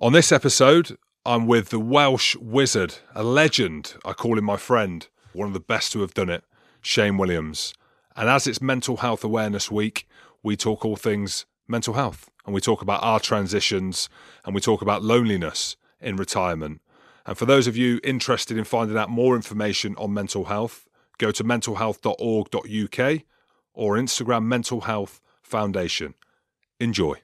On this episode, I'm with the Welsh wizard, a legend. I call him my friend, one of the best to have done it, Shane Williams. And as it's Mental Health Awareness Week, we talk all things mental health and we talk about our transitions and we talk about loneliness in retirement. And for those of you interested in finding out more information on mental health, go to mentalhealth.org.uk or Instagram Mental Health Foundation. Enjoy.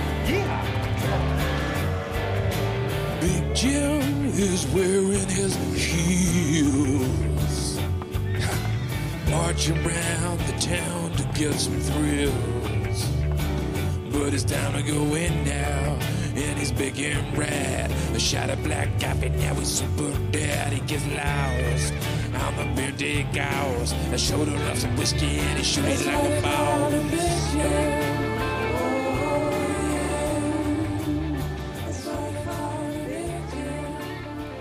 Is wearing his heels. Marching around the town to get some thrills. But it's time to go in now. And he's big and rad. A shot of black coffee, now he's super dead. He gets lost on the beer dig hours. A shoulder of some whiskey and he shoots like a ball.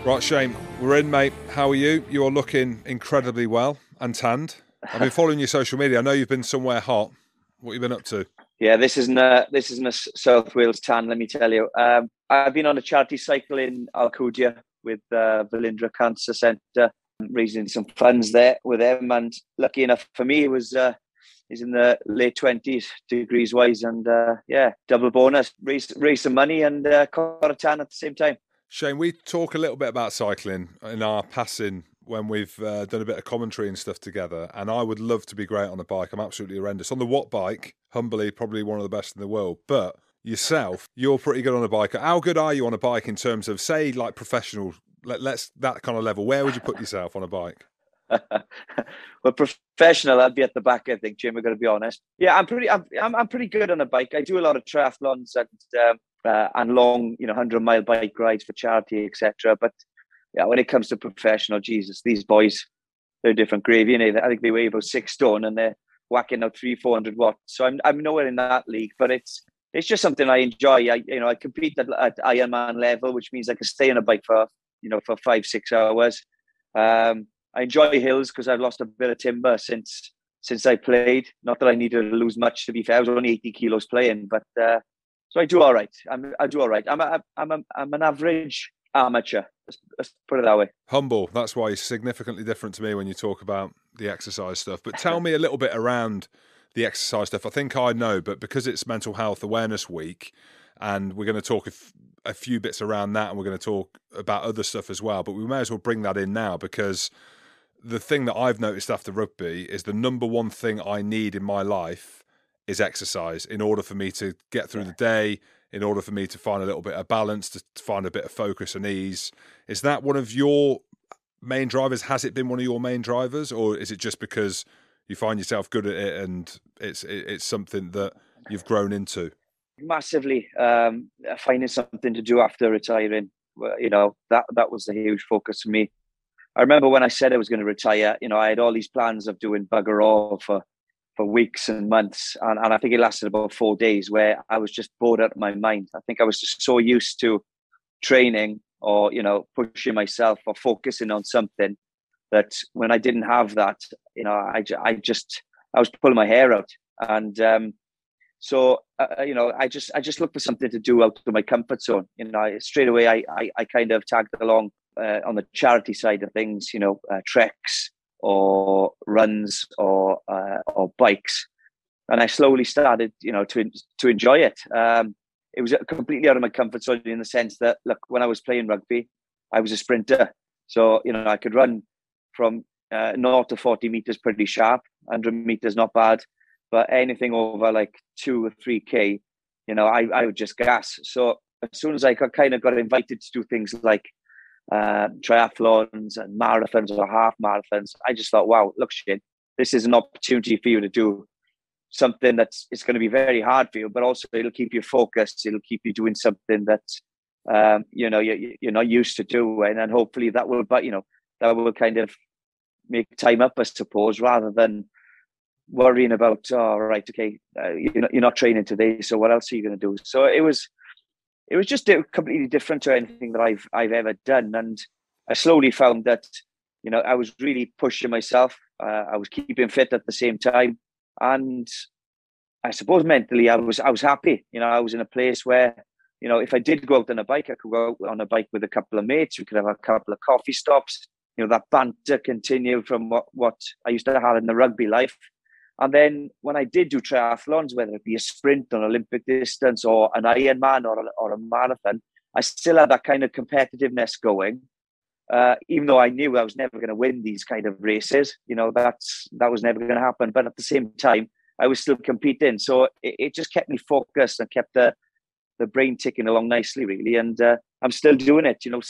Right, Shane, we're in, mate. How are you? You are looking incredibly well and tanned. I've been following your social media. I know you've been somewhere hot. What have you been up to? Yeah, this isn't a this isn't a South Wales tan. Let me tell you. Um, I've been on a charity cycle in Alcudia with uh, Velindre Cancer Centre, raising some funds there with them. And lucky enough for me, it was uh, he's in the late twenties degrees wise, and uh, yeah, double bonus. Raise raise some money and uh, caught a tan at the same time. Shane, we talk a little bit about cycling in our passing when we've uh, done a bit of commentary and stuff together. And I would love to be great on the bike. I'm absolutely horrendous. On the Watt bike, humbly, probably one of the best in the world. But yourself, you're pretty good on a bike. How good are you on a bike in terms of, say, like professional? Let, let's that kind of level. Where would you put yourself on a bike? well, professional, I'd be at the back. I think, Jim. I got to be honest. Yeah, I'm pretty. I'm, I'm, I'm pretty good on a bike. I do a lot of triathlons and um, uh, and long, you know, hundred mile bike rides for charity, etc. But yeah, when it comes to professional, Jesus, these boys, they're different gravy. Know, I think they weigh about six stone and they're whacking out three, four hundred watts. So I'm I'm nowhere in that league, but it's it's just something I enjoy. I you know I compete at, at Ironman level, which means I can stay on a bike for you know for five six hours. Um, I enjoy hills because I've lost a bit of timber since since I played. Not that I needed to lose much. To be fair, I was only eighty kilos playing, but uh, so I do all right. I'm, I do all right. I'm a, I'm a, I'm an average amateur. Let's, let's put it that way. Humble. That's why he's significantly different to me when you talk about the exercise stuff. But tell me a little bit around the exercise stuff. I think I know, but because it's Mental Health Awareness Week, and we're going to talk a, f- a few bits around that, and we're going to talk about other stuff as well. But we may as well bring that in now because the thing that I've noticed after rugby is the number one thing I need in my life is exercise in order for me to get through the day, in order for me to find a little bit of balance, to find a bit of focus and ease. Is that one of your main drivers? Has it been one of your main drivers, or is it just because you find yourself good at it and it's it's something that you've grown into? Massively, um, finding something to do after retiring. You know that that was a huge focus for me. I remember when I said I was going to retire. You know, I had all these plans of doing bugger all for for weeks and months. And, and I think it lasted about four days where I was just bored out of my mind. I think I was just so used to training or you know pushing myself or focusing on something that when I didn't have that, you know, I, I just I was pulling my hair out, and um, so uh, uh, you know, I just I just looked for something to do out of my comfort zone. You know, I, straight away I, I, I kind of tagged along uh, on the charity side of things. You know, uh, treks or runs or uh, or bikes, and I slowly started, you know, to to enjoy it. Um, it was completely out of my comfort zone in the sense that look, when I was playing rugby, I was a sprinter, so you know I could run from uh, 0 to 40 meters pretty sharp, 100 meters not bad, but anything over like two or three k, you know, I I would just gas. So as soon as I got, kind of got invited to do things like uh, triathlons and marathons or half marathons, I just thought, wow, look, shit, this is an opportunity for you to do something that's it's going to be very hard for you, but also it'll keep you focused. It'll keep you doing something that um, you know you, you're not used to doing, and hopefully that will, but you know, that will kind of make time up, I suppose, rather than worrying about, oh, right, okay, uh, you're, not, you're not training today, so what else are you going to do? So it was, it was just completely different to anything that I've I've ever done, and I slowly found that, you know, I was really pushing myself. Uh, I was keeping fit at the same time, and I suppose mentally I was I was happy. You know, I was in a place where you know, if I did go out on a bike, I could go out on a bike with a couple of mates. We could have a couple of coffee stops. You know, that banter continued from what, what I used to have in the rugby life. And then when I did do triathlons, whether it be a sprint or Olympic distance or an Ironman or a, or a marathon, I still had that kind of competitiveness going. Uh, even though I knew I was never going to win these kind of races, you know, that's that was never going to happen. But at the same time, I was still competing, so it, it just kept me focused and kept the the brain ticking along nicely, really. And uh, I'm still doing it, you know,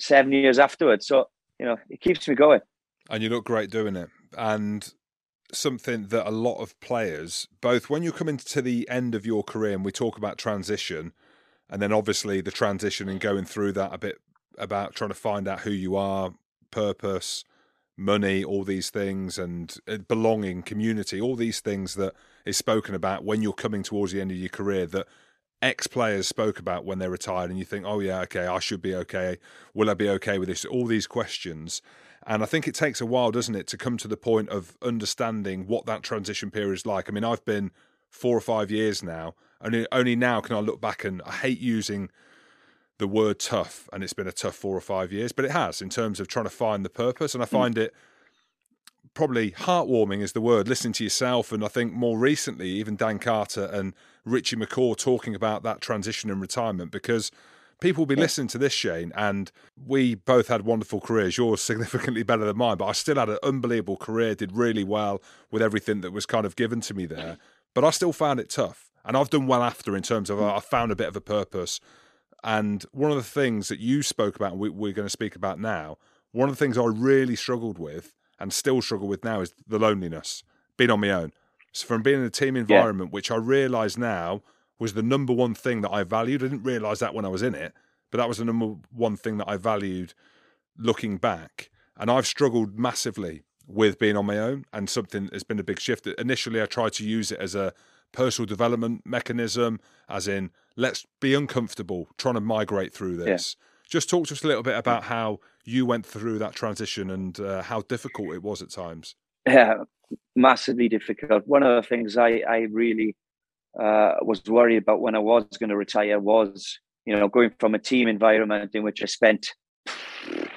seven years afterwards. So you know, it keeps me going. And you look great doing it. And something that a lot of players, both when you're coming to the end of your career, and we talk about transition, and then obviously the transition and going through that a bit about trying to find out who you are, purpose, money, all these things, and uh, belonging, community, all these things that is spoken about when you're coming towards the end of your career that ex players spoke about when they're retired, and you think, oh, yeah, okay, I should be okay. Will I be okay with this? All these questions. And I think it takes a while, doesn't it, to come to the point of understanding what that transition period is like. I mean, I've been four or five years now, and only now can I look back and I hate using the word tough, and it's been a tough four or five years, but it has in terms of trying to find the purpose. And I hmm. find mm. it probably heartwarming is the word, listening to yourself. And I think more recently, even Dan Carter and Richie McCaw talking about that transition and retirement because people will be listening to this, Shane, and we both had wonderful careers. Yours significantly better than mine, but I still had an unbelievable career, did really well with everything that was kind of given to me there. But I still found it tough. And I've done well after in terms of uh, I found a bit of a purpose. And one of the things that you spoke about, and we, we're going to speak about now, one of the things I really struggled with and still struggle with now is the loneliness, being on my own. So from being in a team environment, yeah. which I realise now was the number one thing that I valued. I didn't realise that when I was in it, but that was the number one thing that I valued looking back. And I've struggled massively with being on my own, and something has been a big shift. Initially, I tried to use it as a personal development mechanism, as in let's be uncomfortable, trying to migrate through this. Yeah. Just talk to us a little bit about how you went through that transition and uh, how difficult it was at times. Yeah, massively difficult. One of the things I, I really uh, was worried about when I was going to retire was, you know, going from a team environment in which I spent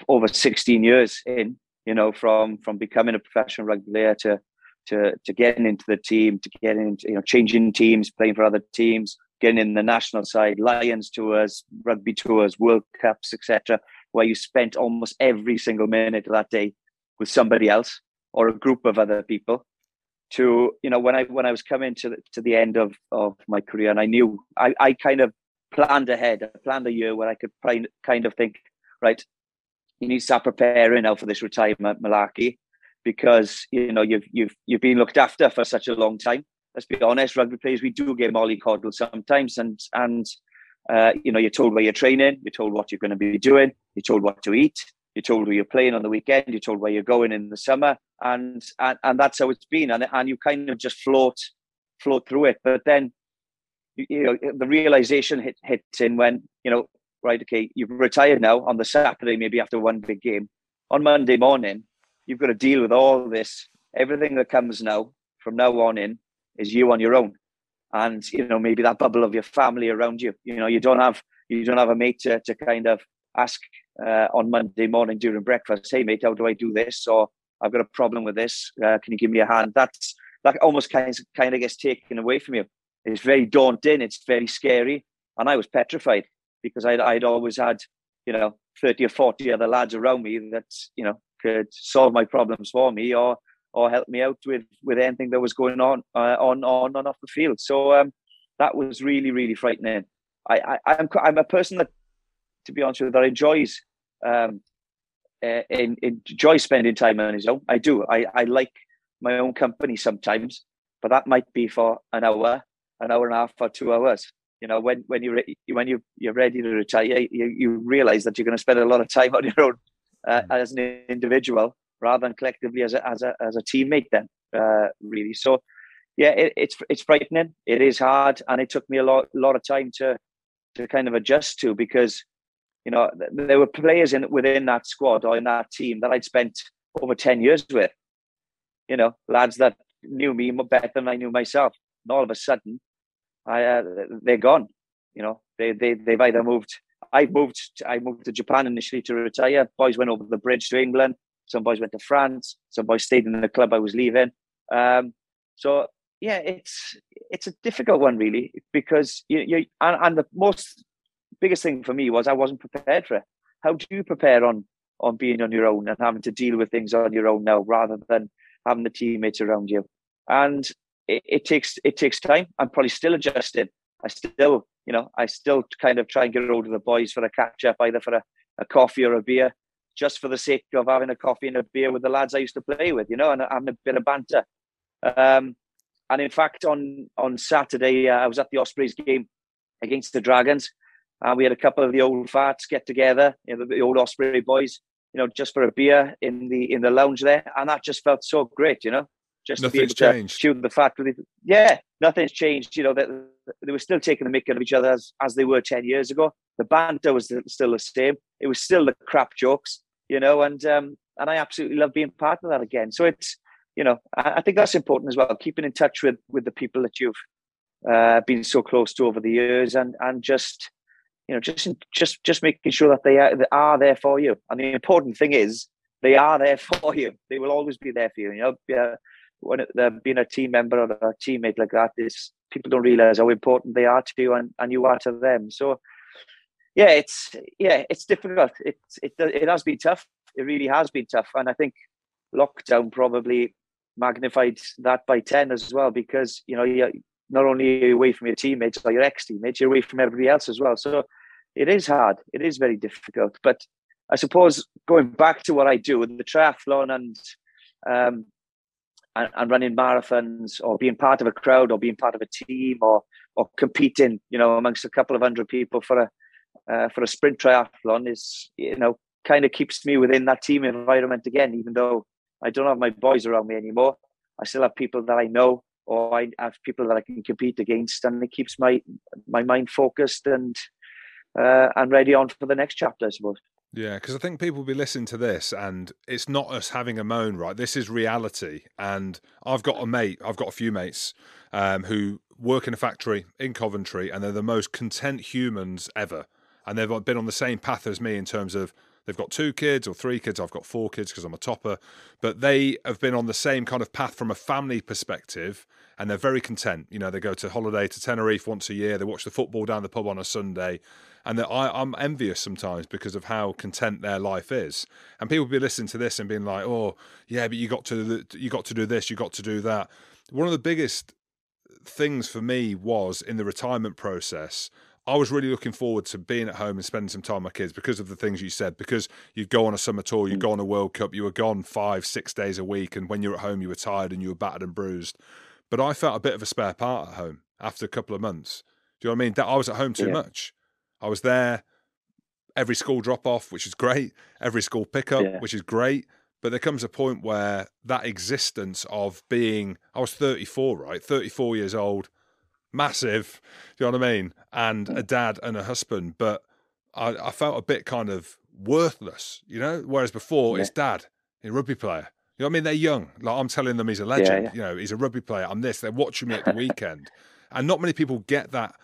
over 16 years in, you know, from from becoming a professional rugby player to to to getting into the team, to getting into, you know, changing teams, playing for other teams, getting in the national side, Lions tours, rugby tours, World Cups, etc., where you spent almost every single minute of that day with somebody else or a group of other people. To you know, when I when I was coming to the, to the end of of my career, and I knew I, I kind of planned ahead. I planned a year where I could kind of think, right, you need to start preparing now for this retirement malarkey because you know you've you've you've been looked after for such a long time let's be honest, rugby players, we do get mollycoddled sometimes. And, and uh, you know, you're told where you're training, you're told what you're going to be doing, you're told what to eat, you're told where you're playing on the weekend, you're told where you're going in the summer. And, and, and that's how it's been. And, and you kind of just float, float through it. But then, you, you know, the realization hit, hits in when, you know, right, okay, you've retired now on the Saturday, maybe after one big game. On Monday morning, you've got to deal with all this. Everything that comes now, from now on in, is you on your own. And, you know, maybe that bubble of your family around you. You know, you don't have you don't have a mate to, to kind of ask uh, on Monday morning during breakfast, hey mate, how do I do this? Or I've got a problem with this. Uh, can you give me a hand? That's that almost kind of, kind of gets taken away from you. It's very daunting. It's very scary, and I was petrified because I'd, I'd always had you know thirty or forty other lads around me that you know could solve my problems for me or or help me out with with anything that was going on uh, on on and off the field. So um, that was really really frightening. I, I I'm, I'm a person that, to be honest with you, that enjoys um, uh, in, enjoy spending time on his own. I do. I, I like my own company sometimes, but that might be for an hour, an hour and a half, or two hours. You know, when when you when you you're ready to retire, you, you realize that you're going to spend a lot of time on your own uh, mm. as an individual rather than collectively as a as a as a teammate. Then, uh, really. So, yeah, it, it's it's frightening. It is hard, and it took me a lot lot of time to to kind of adjust to because you know, there were players in within that squad or in that team that I'd spent over 10 years with. You know, lads that knew me better than I knew myself. And all of a sudden, I, uh, they're gone. You know, they, they, they've either moved, I moved, I moved to Japan initially to retire. Boys went over the bridge to England. Some boys went to France. Some boys stayed in the club I was leaving. Um, so yeah, it's it's a difficult one really because you, you and, and the most biggest thing for me was I wasn't prepared for it. How do you prepare on on being on your own and having to deal with things on your own now rather than having the teammates around you? And it, it takes it takes time. I'm probably still adjusting. I still, you know, I still kind of try and get hold of the boys for a catch up, either for a, a coffee or a beer, just for the sake of having a coffee and a beer with the lads I used to play with, you know, and having a bit of banter. Um, and in fact, on on Saturday, uh, I was at the Ospreys game against the Dragons, and uh, we had a couple of the old farts get together, you know, the, the old Osprey boys, you know, just for a beer in the in the lounge there, and that just felt so great, you know, just nothing's to be able changed. to chew the fat with it. Yeah, nothing's changed. You know, they, they were still taking the mick out of each other as, as they were ten years ago. The banter was still the same. It was still the crap jokes, you know, and um, and I absolutely love being part of that again. So it's, you know, I, I think that's important as well. Keeping in touch with with the people that you've uh, been so close to over the years, and and just you know, just just just making sure that they are, they are there for you. And the important thing is they are there for you. They will always be there for you. You know, yeah, when being a team member or a teammate like that, is people don't realize how important they are to you and, and you are to them. So, yeah, it's yeah, it's difficult. It's it it has been tough. It really has been tough, and I think lockdown probably magnified that by ten as well because you know you're not only away from your teammates or your ex teammates, you're away from everybody else as well. So it is hard. It is very difficult. But I suppose going back to what I do with the triathlon and um, and, and, running marathons or being part of a crowd or being part of a team or or competing, you know, amongst a couple of hundred people for a uh, for a sprint triathlon is you know kind of keeps me within that team environment again. Even though I don't have my boys around me anymore, I still have people that I know or I have people that I can compete against, and it keeps my my mind focused and uh, and ready on for the next chapter, I suppose. Yeah, because I think people will be listening to this, and it's not us having a moan, right? This is reality. And I've got a mate, I've got a few mates um, who work in a factory in Coventry, and they're the most content humans ever. And they've been on the same path as me in terms of they've got two kids or three kids. I've got four kids because I'm a topper, but they have been on the same kind of path from a family perspective and they're very content. You know, they go to holiday to Tenerife once a year. They watch the football down the pub on a Sunday, and I, I'm envious sometimes because of how content their life is. And people be listening to this and being like, "Oh, yeah, but you got to you got to do this, you got to do that." One of the biggest things for me was in the retirement process. I was really looking forward to being at home and spending some time with my kids because of the things you said. Because you'd go on a summer tour, you'd mm. go on a World Cup, you were gone five, six days a week, and when you're at home, you were tired and you were battered and bruised. But I felt a bit of a spare part at home after a couple of months. Do you know what I mean? That I was at home too yeah. much. I was there every school drop off, which is great, every school pickup, yeah. which is great. But there comes a point where that existence of being, I was 34, right? 34 years old, massive, do you know what I mean? And a hmm. dad and a husband. But I, I felt a bit kind of worthless, you know. Whereas before, Yeah. it's dad, a rugby player. You know what I mean? They're young. Like I'm telling them he's a legend. yeah. You know, he's a rugby player. I'm this. They're watching me at the weekend, and not many people get that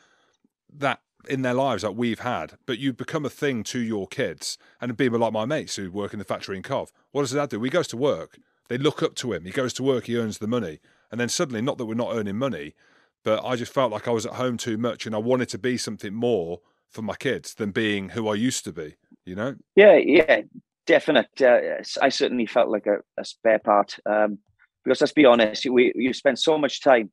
that in their lives that we've had. But you become a thing to your kids, and people like my mates who work in the factory in Cov. What does dad do? He goes to work. They look up to him. He goes to work. He earns the money, and then suddenly, not that we're not earning money, but I just felt like I was at home too much, and I wanted to be something more for my kids than being who I used to be. You know? Yeah, yeah, definite. Uh, I certainly felt like a, a spare part um, because let's be honest, we you spend so much time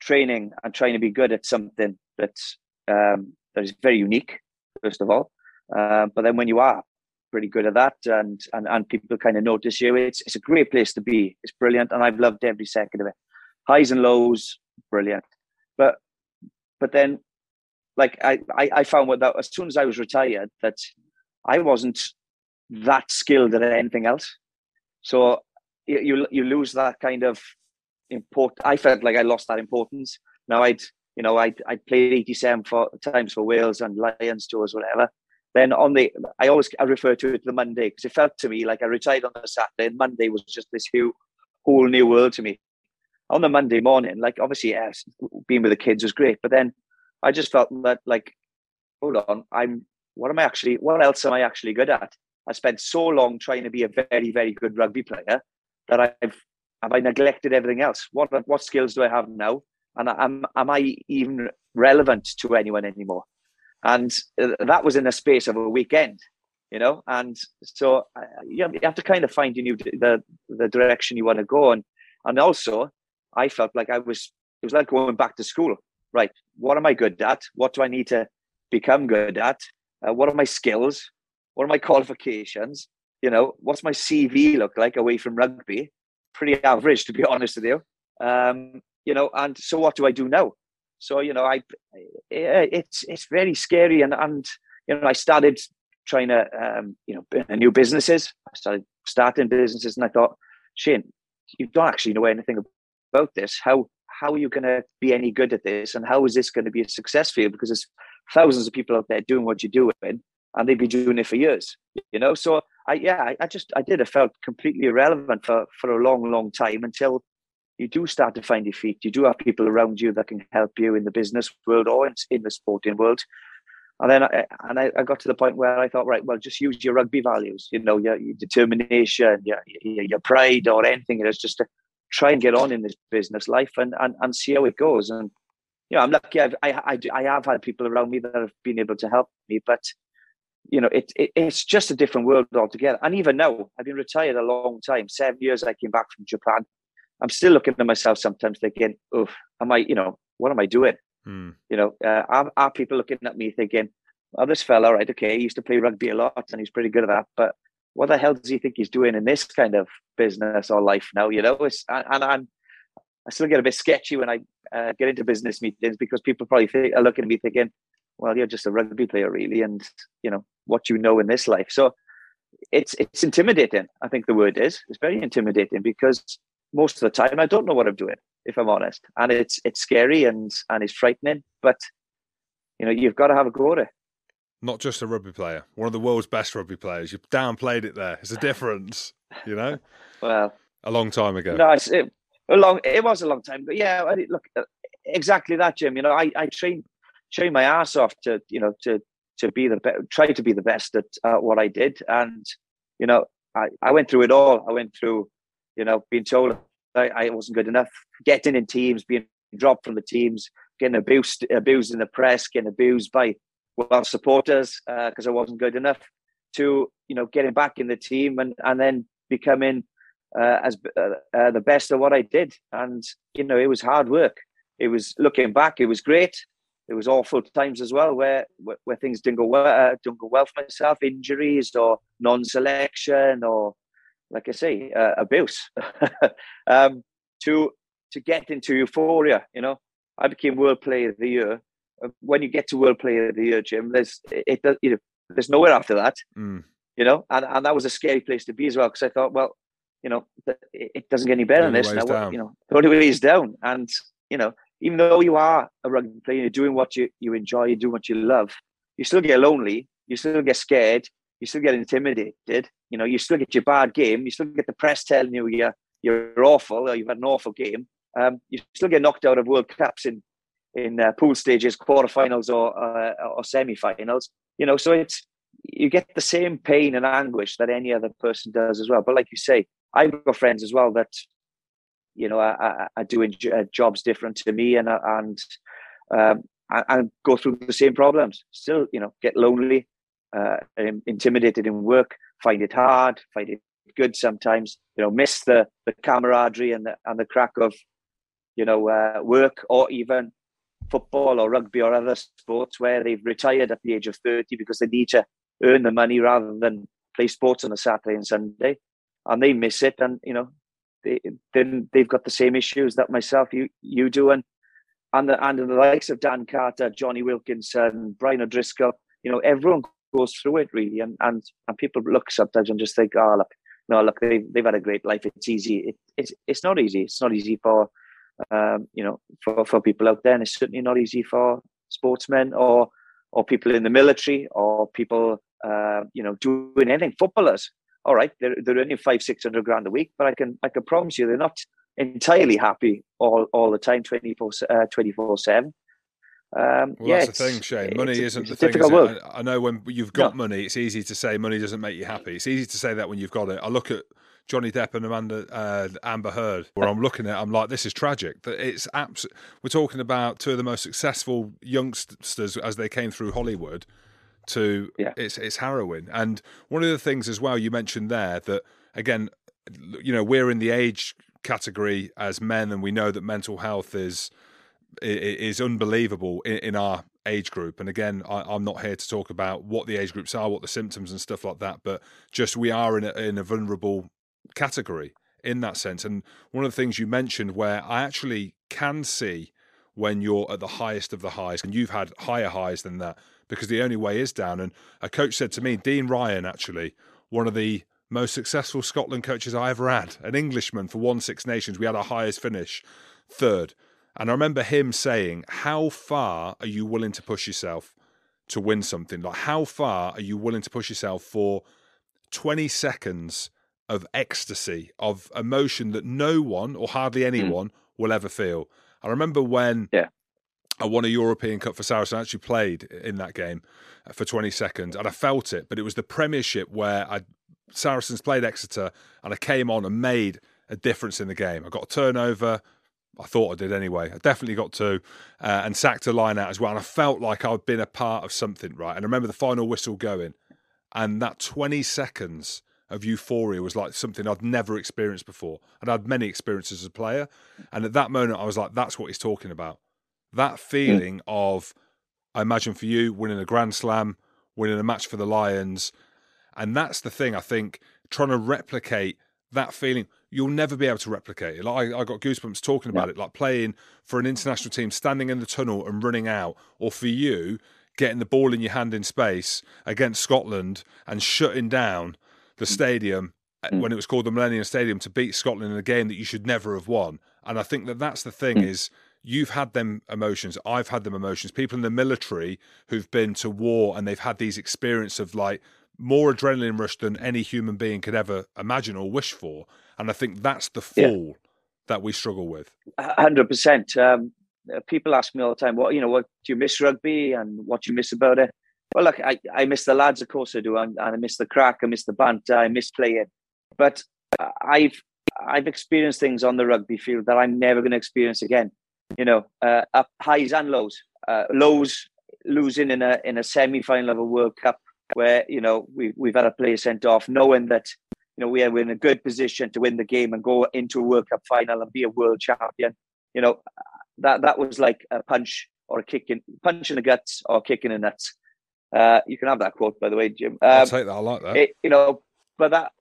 training and trying to be good at something that's um, that is very unique, first of all. Uh, but then when you are pretty good at that, and and and people kind of notice you, it's it's a great place to be. It's brilliant, and I've loved every second of it. Highs and lows, brilliant. But but then, like I I, I found that as soon as I was retired that I wasn't that skilled at anything else. So you you, you lose that kind of import. I felt like I lost that importance. Now I'd you know I'd I'd played eighty seven for times for Wales and Lions tours whatever. Then on the I always I refer to it the Monday because it felt to me like I retired on the Saturday and Monday was just this whole whole new world to me. On the Monday morning, like obviously yes, being with the kids was great, but then I just felt that like, hold on, I'm what am I actually what else am I actually good at? I spent so long trying to be a very, very good rugby player that I've have I neglected everything else? What what skills do I have now? And am am I even relevant to anyone anymore? And uh, that was in the space of a weekend, you know. And so uh, you have- you to kind of find your new the the direction you want to go. And and also, I felt like I was it was like going back to school. Right, what am I good at? What do I need to become good at? Uh, what are my skills? What are my qualifications? You know, what's my CV look like away from rugby? Pretty average, to be honest with you. Um, you know, and so what do I do now? So you know, I it's it's very scary, and and you know, I started trying to um, you know new businesses. I started starting businesses, and I thought, Shane, you don't actually know anything about this. How how are you going to be any good at this, and how is this going to be a success for you? Because there's thousands of people out there doing what you're doing, and they've been doing it for years. You know, so I yeah, I, I just I did. I felt completely irrelevant for for a long, long time until you do start to find your feet. You do have people around you that can help you in the business world or in, in the sporting world. And then I, and I, I got to the point where I thought, right, well, just use your rugby values, you know, your, your determination, your, your your pride, or anything. It is just to try and get on in this business life and and, and see how it goes. And you know, I'm lucky. I've, I I do- I have had people around me that have been able to help me, but you know, it, it it's just a different world altogether. And even now, I've been retired a long time. Seven years. I came back from Japan. I'm still looking at myself sometimes, thinking, "Oh, am I? You know, what am I doing?" Hmm. You know, uh, are, are people looking at me thinking, "Oh, this fella, right? Okay, he used to play rugby a lot, and he's pretty good at that, but." What the hell does he think he's doing in this kind of business or life now? You know, it's and, and I'm still get a bit sketchy when I uh, get into business meetings because people probably think, are looking at me thinking, "Well, you're just a rugby player, really," and you know what you know in this life. So it's it's intimidating. I think the word is it's very intimidating because most of the time I don't know what I'm doing, if I'm honest, and it's it's scary and and it's frightening. But you know, you've got to have a go at it. Not just a rugby player, one of the world's best rugby players. You downplayed it there. It's a difference, you know. Well, A long time ago. No, it's, it, a long. It was a long time, but yeah, I, look, uh, exactly that, Jim. You know, I I trained trained my ass off to you know to to be the be- try to be the best at uh, what I did, and you know, I I went through it all. I went through, you know, being told I, I wasn't good enough, getting in teams, being dropped from the teams, getting abused abused in the press, getting abused by well supporters because I wasn't good enough, to you know getting back in the team and and then becoming uh, as uh, uh, the best of what I did. And you know, it was hard work. It was looking back, it was great. It was awful times as well where where, where things didn't go well, uh, didn't go well for myself, injuries or non-selection or, like I say, uh, abuse. um, to to get into euphoria, you know, I became World Player of the Year. When you get to World Player of the Year, Jim, there's it, it you know, there's nowhere after that Mm. you know, and, and that was a scary place to be as well because I thought, well, you know, it it doesn't get any better than this now. down. You know, the only way is down, and you know, even though you are a rugby player, you're doing what you you enjoy, you're doing what you love, you still get lonely. you still get scared, you still get intimidated. You know, you still get your bad game, you still get the press telling you you're you're awful or you've had an awful game. Um, you still get knocked out of World Cups in in uh, pool stages, quarterfinals, or uh, or semi-finals. You know, so it's you get the same pain and anguish that any other person does as well. But like you say, I've got friends as well that you know are, are doing uh, jobs different to me, and uh, and um, and go through the same problems. Still, you know, get lonely, uh, intimidated in work, find it hard, find it good sometimes. You know, miss the the camaraderie and the and the crack of you know uh, work or even football or rugby or other sports where they've retired at the age of 30 because they need to earn the money rather than play sports on a Saturday and Sunday. And they miss it. And, you know, they, then they've got the same issues that myself, you you do. And, and, the, and the likes of Dan Carter, Jonny Wilkinson, Brian O'Driscoll, you know, everyone goes through it really. And, and, and people look sometimes and just think, oh, look, no, look, they've, they've had a great life. It's easy. It, it's, it's not easy. It's not easy for um, you know, for, for people out there. And it's certainly not easy for sportsmen or or people in the military or people, uh, you know, doing anything. Footballers, all right, they're they're earning five six hundred grand a week, but I can I can promise you they're not entirely happy all all the time, 24 uh, 24 seven. Um, well, yeah, that's the thing, Shane. Money it's, isn't it's the thing. Is I, I, know when you've got no. money, it's easy to say money doesn't make you happy. It's easy to say that when you've got it. I look at Johnny Depp and Amanda uh, Amber Heard, where I'm looking at, I'm like, this is tragic. That it's abs- We're talking about two of the most successful youngsters as they came through Hollywood. To yeah. it's it's harrowing. And one of the things as well you mentioned there that again, you know, we're in the age category as men, and we know that mental health is is unbelievable in, in our age group. And again, I, am not here to talk about what the age groups are, what the symptoms and stuff like that, but just we are in a, in a vulnerable category in that sense. And one of the things you mentioned where I actually can see when you're at the highest of the highs and you've had higher highs than that because the only way is down. And a coach said to me, Dean Ryan, actually, one of the most successful Scotland coaches I ever had, an Englishman for one Six Nations. We had our highest finish, third. And I remember him saying, How far are you willing to push yourself to win something? Like, how far are you willing to push yourself for 20 seconds of ecstasy, of emotion that no one or hardly hmm. anyone mm. will ever feel. I remember when yeah. I won a European Cup for Saracen. I actually played in that game uh, for 20 seconds and I felt it, but it was the Premiership where I Saracens played Exeter and I came on and made a difference in the game. I got a turnover. I thought I did anyway. I definitely got two uh, and sacked a line out as well. And I felt like I'd been a part of something, right? And I remember the final whistle going and that 20 seconds of euphoria was like something I'd never experienced before. I'd had many experiences as a player. And at that moment, I was like, that's what he's talking about. That feeling mm. of, I imagine for you, winning a Grand Slam, winning a match for the Lions. And that's the thing, I think, trying to replicate that feeling. You'll never be able to replicate it. Like I, I got goosebumps talking about yeah. it, like playing for an international team, standing in the tunnel and running out, or for you, getting the ball in your hand in space against Scotland and shutting down the stadium uh, mm. when it was called the Millennium Stadium to beat Scotland in a game that you should never have won. And I think that that's the thing mm. is you've had them emotions, I've had them emotions. People in the military who've been to war and they've had these experience of like more adrenaline rush than any human being could ever imagine or wish for. And I think that's the fall yeah. that we struggle with. Hundred um, percent. People ask me all the time, "What you know? What do you miss rugby and what do you miss about it?" Well, look, I, I miss the lads, of course I do, and, and I miss the crack, I miss the banter, I miss playing. But I've I've experienced things on the rugby field that I'm never going to experience again. You know, uh, up highs and lows. Uh, lows losing in a in a semi final of a World Cup where you know we we've had a player sent off, knowing that you know we are in a good position to win the game and go into a World Cup final and be a world champion. You know, that that was like a punch or a kick in punch in the guts or kick in the nuts. Uh, you can have that quote, by the way, Jim. Um, I'll take that. I like that. It, you know, but that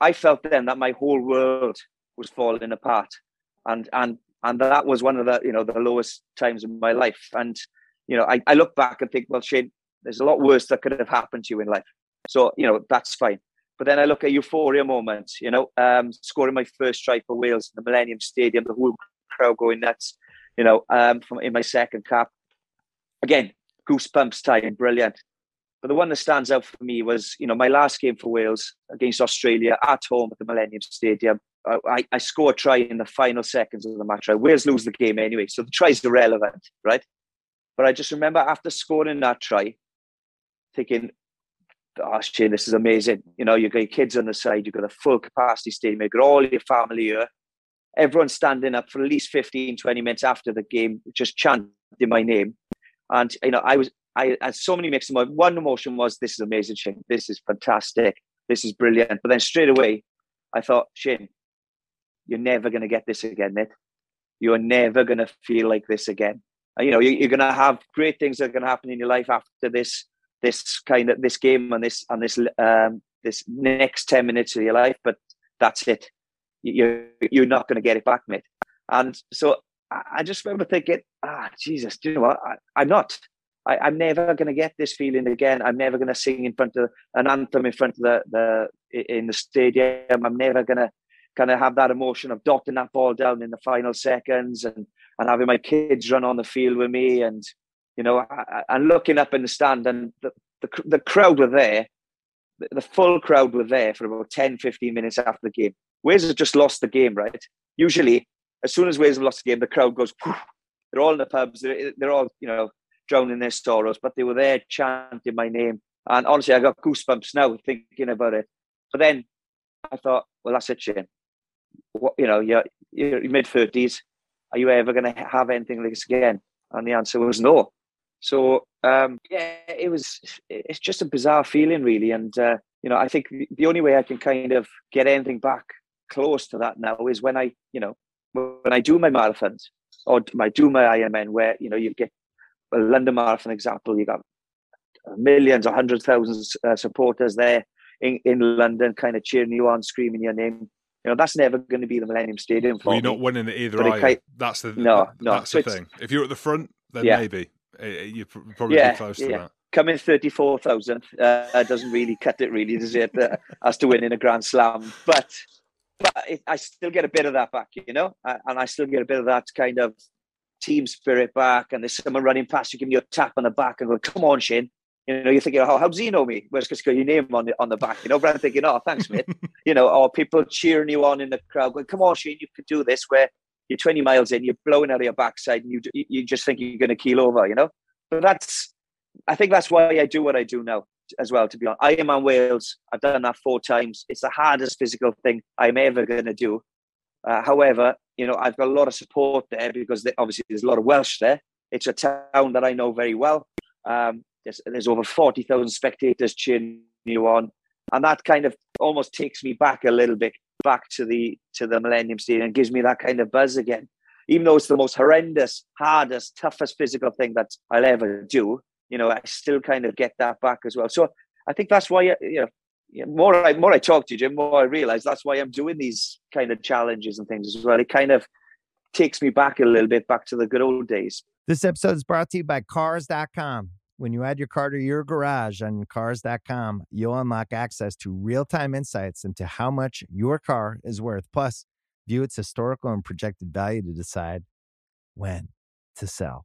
I felt then that my whole world was falling apart, and and and that was one of the you know the lowest times of my life. And you know, I, I look back and think, well, Shane, there's a lot worse that could have happened to you in life. So you know, that's fine. But then I look at euphoria moments. You know, um, scoring my first try for Wales in the Millennium Stadium, the whole crowd going nuts. You know, um, from in my second cap. Again, goosebumps time, brilliant. but the one that stands out for me was, you know, my last game for Wales against Australia at home at the Millennium Stadium. I, I score a try in the final seconds of the match. Right? Wales lose the game anyway, so the try's irrelevant, right? But I just remember after scoring that try, thinking, oh shit, this is amazing. You know, you've got your kids on the side, you've got a full capacity stadium, you've got all your family here. Everyone's standing up for at least 15, 20 minutes after the game, just chanting my name. And, you know, I was, I had so many mixed emotions. One emotion was, this is amazing, Shane. This is fantastic. This is brilliant. But then straight away, I thought, Shane, you're never going to get this again, Nick. You're never going to feel like this again. You know, you're going to have great things that are going to happen in your life after this this kind of this game and this and this um, this next ten minutes of your life, but that's it. You're you're not going to get it back, mate. And so I just remember thinking, ah, Jesus, do you know what? I, am not. I, am never going to get this feeling again. I'm never going to sing in front of an anthem in front of the the in the stadium. I'm never going to kind of have that emotion of dotting that ball down in the final seconds and and having my kids run on the field with me and you know, and looking up in the stand, and the, the, the crowd were there, the full crowd were there for about 10, 15 minutes after the game. Wales have just lost the game, right? Usually, as soon as Wales have lost the game, the crowd goes, they're all in the pubs, they're, they're all, you know, drowning their sorrows, but they were there chanting my name. And honestly, I got goosebumps now thinking about it. But then I thought, well, that's it, Shane. What, you know, you're, you're mid 30s. Are you ever going to have anything like this again? And the answer was no. So um, yeah, it was. It's just a bizarre feeling, really. And uh, you know, I think the only way I can kind of get anything back close to that now is when I, you know, when I do my marathons or I do my Ironman, where you know you get a London Marathon example, you got millions or hundred thousands uh, supporters there in, in London, kind of cheering you on, screaming your name. You know, that's never going to be the Millennium Stadium for well, you're me. not winning it either, are you? That's the no, no. That's so the thing. If you're at the front, then yeah. maybe you probably yeah, be close to yeah. that. Coming thirty four thousand uh, doesn't really cut it, really, does it? Uh, as to winning a Grand Slam, but but it, I still get a bit of that back, you know, and I still get a bit of that kind of team spirit back. And there's someone running past you, giving you a tap on the back, and go, "Come on, Shane." You know, you're thinking, "Oh, how does he know me?" Well, it's because got your name on the on the back, you know. But I'm thinking, "Oh, thanks, mate." you know, or people cheering you on in the crowd, going, "Come on, Shane, you can do this." Where you're 20 miles in, you're blowing out of your backside, and you you just think you're going to keel over, you know. But that's, I think that's why I do what I do now as well. To be honest, Ironman Wales. I've done that four times. It's the hardest physical thing I'm ever going to do. Uh, however, you know, I've got a lot of support there because they, obviously there's a lot of Welsh there. It's a town that I know very well. Um, there's, there's over 40,000 spectators cheering you on. And that kind of almost takes me back a little bit back to the to the Millennium Stadium and gives me that kind of buzz again even though it's the most horrendous, hardest, toughest physical thing that I'll ever do, you know, I still kind of get that back as well. So I think that's why, you know, more I more I talk to you, Jim, more I realize that's why I'm doing these kind of challenges and things as well. It kind of takes me back a little bit back to the good old days. This episode is brought to you by Cars.com. When you add your car to your garage on Cars.com, you'll unlock access to real time insights into how much your car is worth. Plus, view its historical and projected value to decide when to sell.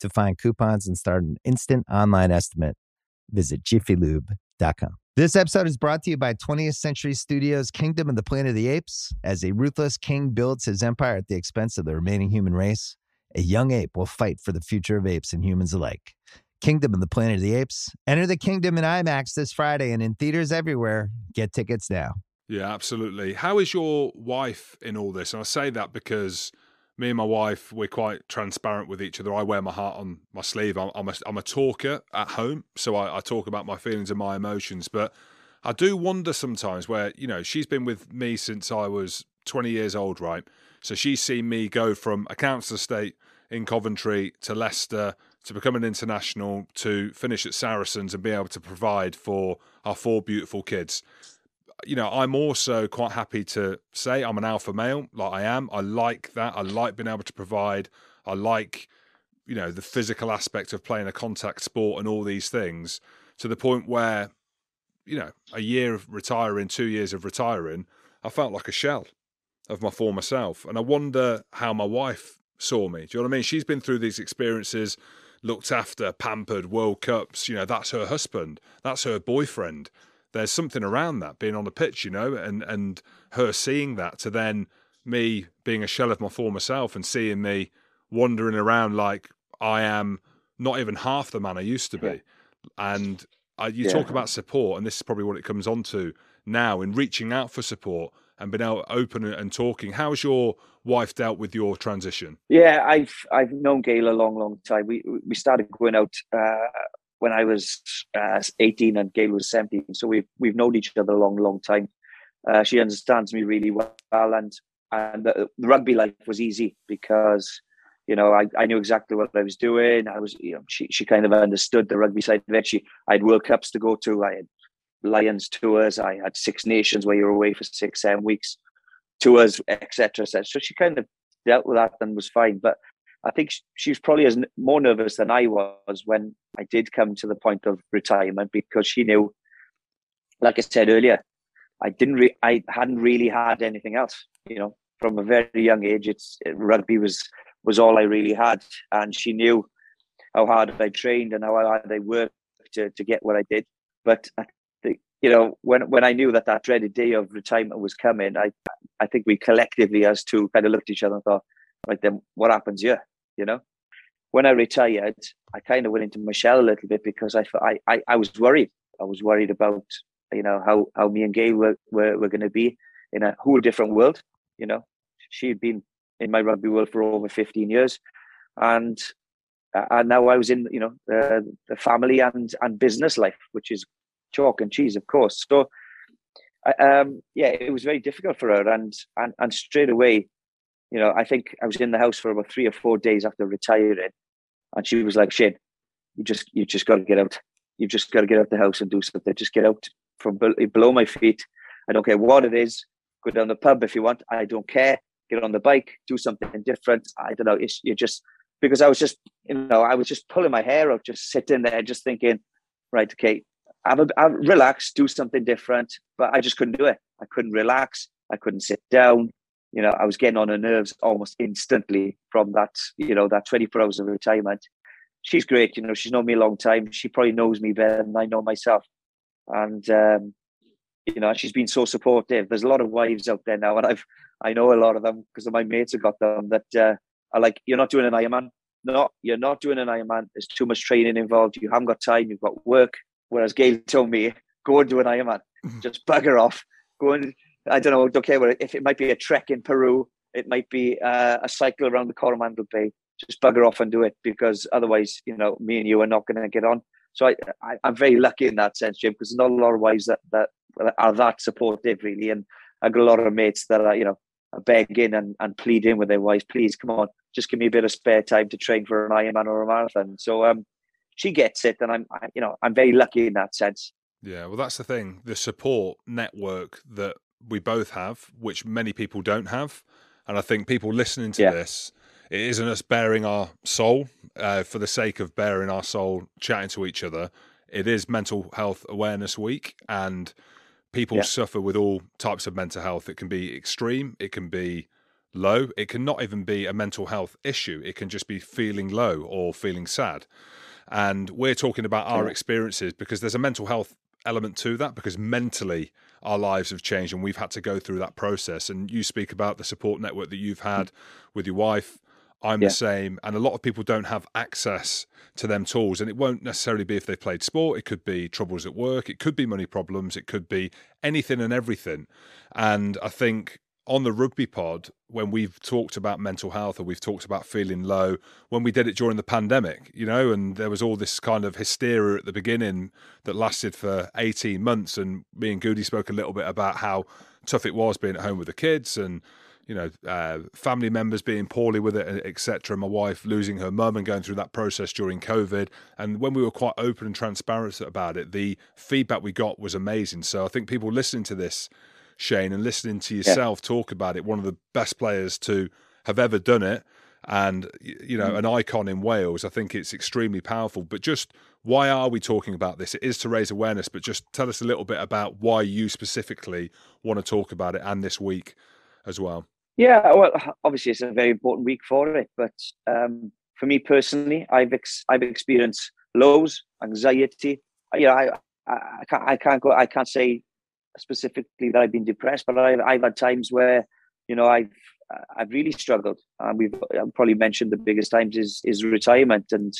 To find coupons and start an instant online estimate, visit jiffylube.com. This episode is brought to you by 20th Century Studios' Kingdom of the Planet of the Apes. As a ruthless king builds his empire at the expense of the remaining human race, a young ape will fight for the future of apes and humans alike. Kingdom of the Planet of the Apes. Enter the kingdom in IMAX this Friday and in theaters everywhere. Get tickets now. Yeah, absolutely. How is your wife in all this? And I say that because me and my wife, we're quite transparent with each other. I wear my heart on my sleeve. I'm, I'm, a, I'm a talker at home, so I, I talk about my feelings and my emotions. But I do wonder sometimes where, you know, she's been with me since I was 20 years old, right? So she's seen me go from a council estate in Coventry to Leicester to become an international to finish at Saracens and be able to provide for our four beautiful kids. You know, I'm also quite happy to say I'm an alpha male, like I am. I like that. I like being able to provide. I like, you know, the physical aspect of playing a contact sport and all these things to the point where, you know, a year of retiring, two years of retiring, I felt like a shell of my former self. And I wonder how my wife saw me. Do you know what I mean? She's been through these experiences, looked after, pampered, World Cups. You know, that's her husband, that's her boyfriend. There's something around that being on the pitch, you know, and and her seeing that to then me being a shell of my former self and seeing me wandering around like I am not even half the man I used to be. And uh, you yeah. talk about support, and this is probably what it comes on to now in reaching out for support and being out open and talking. How's your wife dealt with your transition? Yeah, I've I've known Gail a long, long time. We we started going out uh, when I was uh, eighteen and Gail was seventeen, so we've we've known each other a long, long time. Uh, she understands me really well, and and the, the, rugby life was easy because you know I, I knew exactly what I was doing. I was you know she she kind of understood the rugby side of it. She I had World Cups to go to. I had Lions tours. I had Six Nations where you're away for six, seven weeks, tours, etc. etc. So she kind of dealt with that and was fine. But I think she was probably as more nervous than I was when I did come to the point of retirement because she knew, like I said earlier, I didn't, re- I hadn't really had anything else. You know, from a very young age, it's rugby was was all I really had, and she knew how hard I trained and how hard I worked to to get what I did. But I you know, when when I knew that that dreaded day of retirement was coming, I I think we collectively as two kind of looked at each other and thought, right then, what happens here? You know, when I retired, I kind of went into my shell a little bit because I I I, was worried. I was worried about you know how how me and Gail were were, were going to be in a whole different world. You know, she had been in my rugby world for over fifteen years, and and now I was in you know the, the family and and business life, which is chalk and cheese, of course. So, um, yeah, it was very difficult for her, and and and straight away, you know, I think I was in the house for about three or four days after retiring, and she was like, "Shane, you just you just got to get out. You just got to get out of the house and do something. Just get out from below my feet. I don't care what it is. Go down the pub if you want. I don't care. Get on the bike. Do something different. I don't know. It's, you just because I was just you know I was just pulling my hair out, just sitting there, just thinking, right, okay, have a, have, relax, do something different. But I just couldn't do it. I couldn't relax. I couldn't sit down. You know, I was getting on her nerves almost instantly from that, you know, that 24 hours of retirement. She's great. You know, she's known me a long time. She probably knows me better than I know myself. And, um, you know, she's been so supportive. There's a lot of wives out there now, and I've, I know a lot of them because my mates have got them that uh, are like, you're not doing an Ironman. No, you're not doing an Ironman. There's too much training involved. You haven't got time. You've got work Whereas Gail told me, go and do an Ironman, mm-hmm. just bugger off. Go and, I don't know, don't care what, if it might be a trek in Peru, it might be uh, a cycle around the Coromandel Bay, just bugger off and do it because otherwise, you know, me and you are not going to get on. So I, I, am very lucky in that sense, Jim, because there's not a lot of wives that, that are that supportive, really. And I've got a lot of mates that are, you know, begging and, and pleading with their wives, please come on, just give me a bit of spare time to train for an Ironman or a marathon. So um, she gets it, and I'm, I, you know, I'm very lucky in that sense. Yeah, well, that's the thing. The support network that we both have, which many people don't have, and I think people listening to yeah. this, it isn't us bearing our soul uh, for the sake of bearing our soul, chatting to each other. It is Mental Health Awareness Week, and people yeah. suffer with all types of mental health. It can be extreme, it can be low, it can not even be a mental health issue. It can just be feeling low or feeling sad. And we're talking about our experiences because there's a mental health element to that because mentally our lives have changed and we've had to go through that process. And you speak about the support network that you've had with your wife. I'm yeah. the same. And a lot of people don't have access to them tools. And it won't necessarily be if they've played sport. It could be troubles at work. It could be money problems. It could be anything and everything. And I think on the rugby pod, when we've talked about mental health or we've talked about feeling low, when we did it during the pandemic, you know, and there was all this kind of hysteria at the beginning that lasted for 18 months. And me and Goody spoke a little bit about how tough it was being at home with the kids and you know, uh, family members being poorly with it, etc. My wife losing her mum and going through that process during COVID. And when we were quite open and transparent about it, the feedback we got was amazing. So I think people listening to this, Shane, and listening to yourself yeah. talk about it, one of the best players to have ever done it, and you know, mm. an icon in Wales. I think it's extremely powerful. But just why are we talking about this? It is to raise awareness, but just tell us a little bit about why you specifically want to talk about it and this week as well. Yeah, well, obviously it's a very important week for it, but um, for me personally, I've ex- I've experienced lows, anxiety. You know, I, I, I can't I can't go I can't say specifically that I've been depressed, but I've I've had times where you know I've I've really struggled, and we've I've probably mentioned the biggest times is is retirement and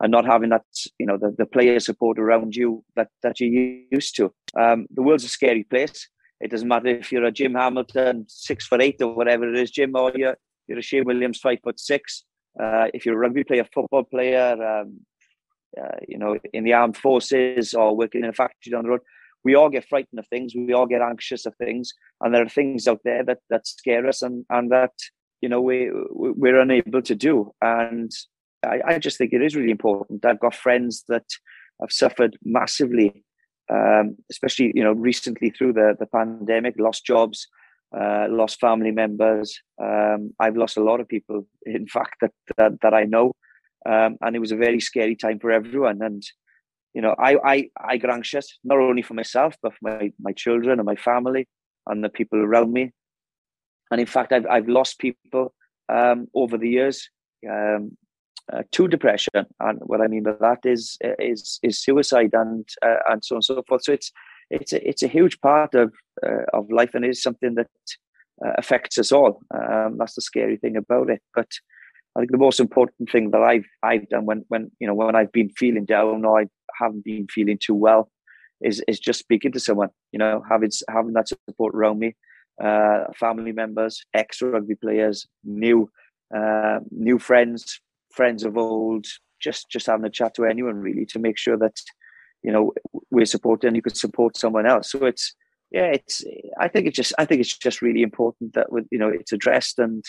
and not having that you know the, the player support around you that that you're used to. Um, the world's a scary place. It doesn't matter if you're a Jim Hamilton, six foot eight or whatever it is, Jim, or you're, you're a Shane Williams, five foot six. Uh, if you're a rugby player, football player, um, uh, you know, in the armed forces or working in a factory down the road, we all get frightened of things. We all get anxious of things, and there are things out there that that scare us and and that you know we we're unable to do. And I, I just think it is really important. I've got friends that have suffered massively um, especially you know recently through the the pandemic, lost jobs, uh, lost family members. Um, I've lost a lot of people, in fact, that that, that I know, um, and it was a very scary time for everyone. And you know, I I I got anxious not only for myself but for my my children and my family and the people around me. And in fact, I've I've lost people um, over the years. Um, uh, to depression, and what I mean by that is is is suicide and uh, and so on and so forth. So it's it's a, it's a huge part of uh, of life, and is something that uh, affects us all. Um, that's the scary thing about it. But I think the most important thing that I've I've done when when you know when I've been feeling down or I haven't been feeling too well is is just speaking to someone. You know, having having that support around me, uh, family members, ex rugby players, new uh, new friends, friends of old, just just having a chat to anyone really to make sure that you know we're supporting and you could support someone else. So it's yeah, it's I think it's just I think it's just really important that with you know it's addressed and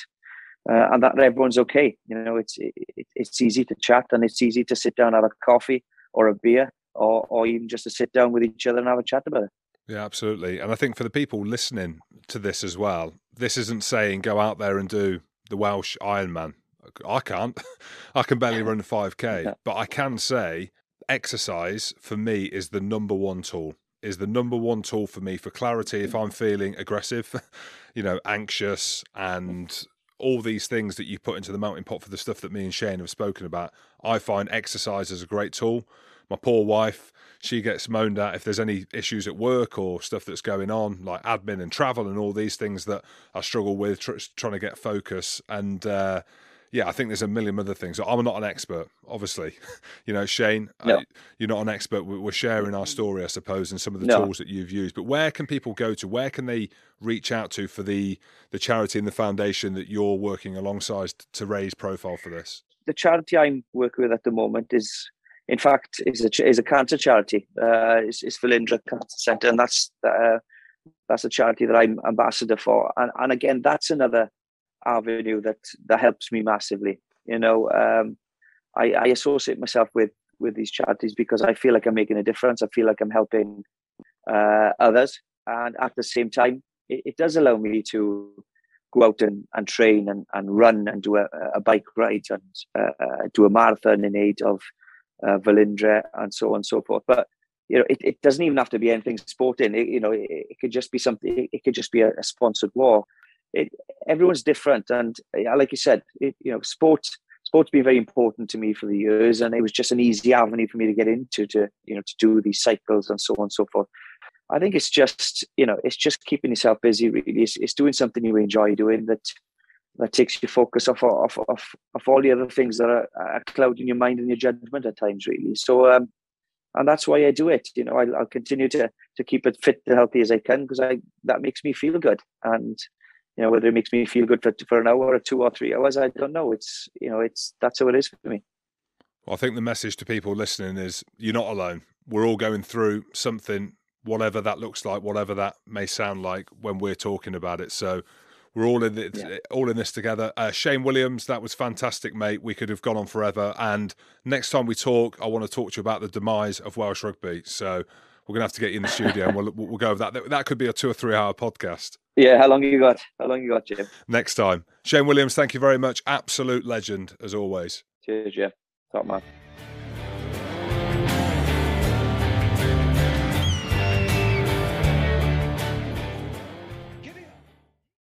uh, and that everyone's okay. You know, it's it, it's easy to chat and it's easy to sit down have a coffee or a beer or or even just to sit down with each other and have a chat about it. Yeah, absolutely. And I think for the people listening to this as well, this isn't saying go out there and do the Welsh Ironman. I can't. I can barely run 5k, but I can say exercise for me is the number one tool. Is the number one tool for me for clarity if I'm feeling aggressive, you know, anxious and all these things that you put into the melting pot for the stuff that me and Shane have spoken about. I find exercise is a great tool. My poor wife, she gets moaned at if there's any issues at work or stuff that's going on, like admin and travel and all these things that I struggle with tr- trying to get focus. And uh, yeah, I think there's a million other things. I'm not an expert, obviously. you know, Shane, no. I, you're not an expert. We're sharing our story, I suppose, and some of the no. tools that you've used. But where can people go to? Where can they reach out to for the the charity and the foundation that you're working alongside to raise profile for this? The charity I'm working with at the moment is, in fact, is a is a cancer charity. Uh, it's, it's Velindre Cancer Centre, and that's uh, that's a charity that I'm ambassador for. And and again, that's another avenue that that helps me massively. You know, um, I, I associate myself with with these charities because I feel like I'm making a difference. I feel like I'm helping uh, others, and at the same time, it, it, does allow me to go out and, and train and, and run and do a, a bike ride and uh, uh, do a marathon in aid of uh, Velindre and so on and so forth. But you know, it, it doesn't even have to be anything sporting. It, you know, it, it could just be something. It could just be a, a sponsored walk it, everyone's different, and like you said, it, you know, sports sports been very important to me for the years, and it was just an easy avenue for me to get into to you know to do these cycles and so on and so forth. I think it's just you know it's just keeping yourself busy. Really, it's, it's doing something you enjoy doing that that takes your focus off off off, off all the other things that are, are clouding your mind and your judgment at times, really. So, um, and that's why I do it. You know, I'll, I'll continue to to keep it fit and healthy as I can because I that makes me feel good. And you know, whether it makes me feel good for for an hour or two or three hours, I don't know. It's you know, it's that's how it is for me. Well, I think the message to people listening is you're not alone. We're all going through something, whatever that looks like, whatever that may sound like when we're talking about it. So we're all in yeah. all in this together. Uh, Shane Williams, that was fantastic, mate. We could have gone on forever. And next time we talk, I want to talk to you about the demise of Welsh rugby. So we're gonna have to get you in the studio, and we'll we'll go over that. That could be a two or three hour podcast. Yeah, how long you got? How long you got, Jim? Next time, Shane Williams. Thank you very much. Absolute legend as always. Cheers, Jim. Top man.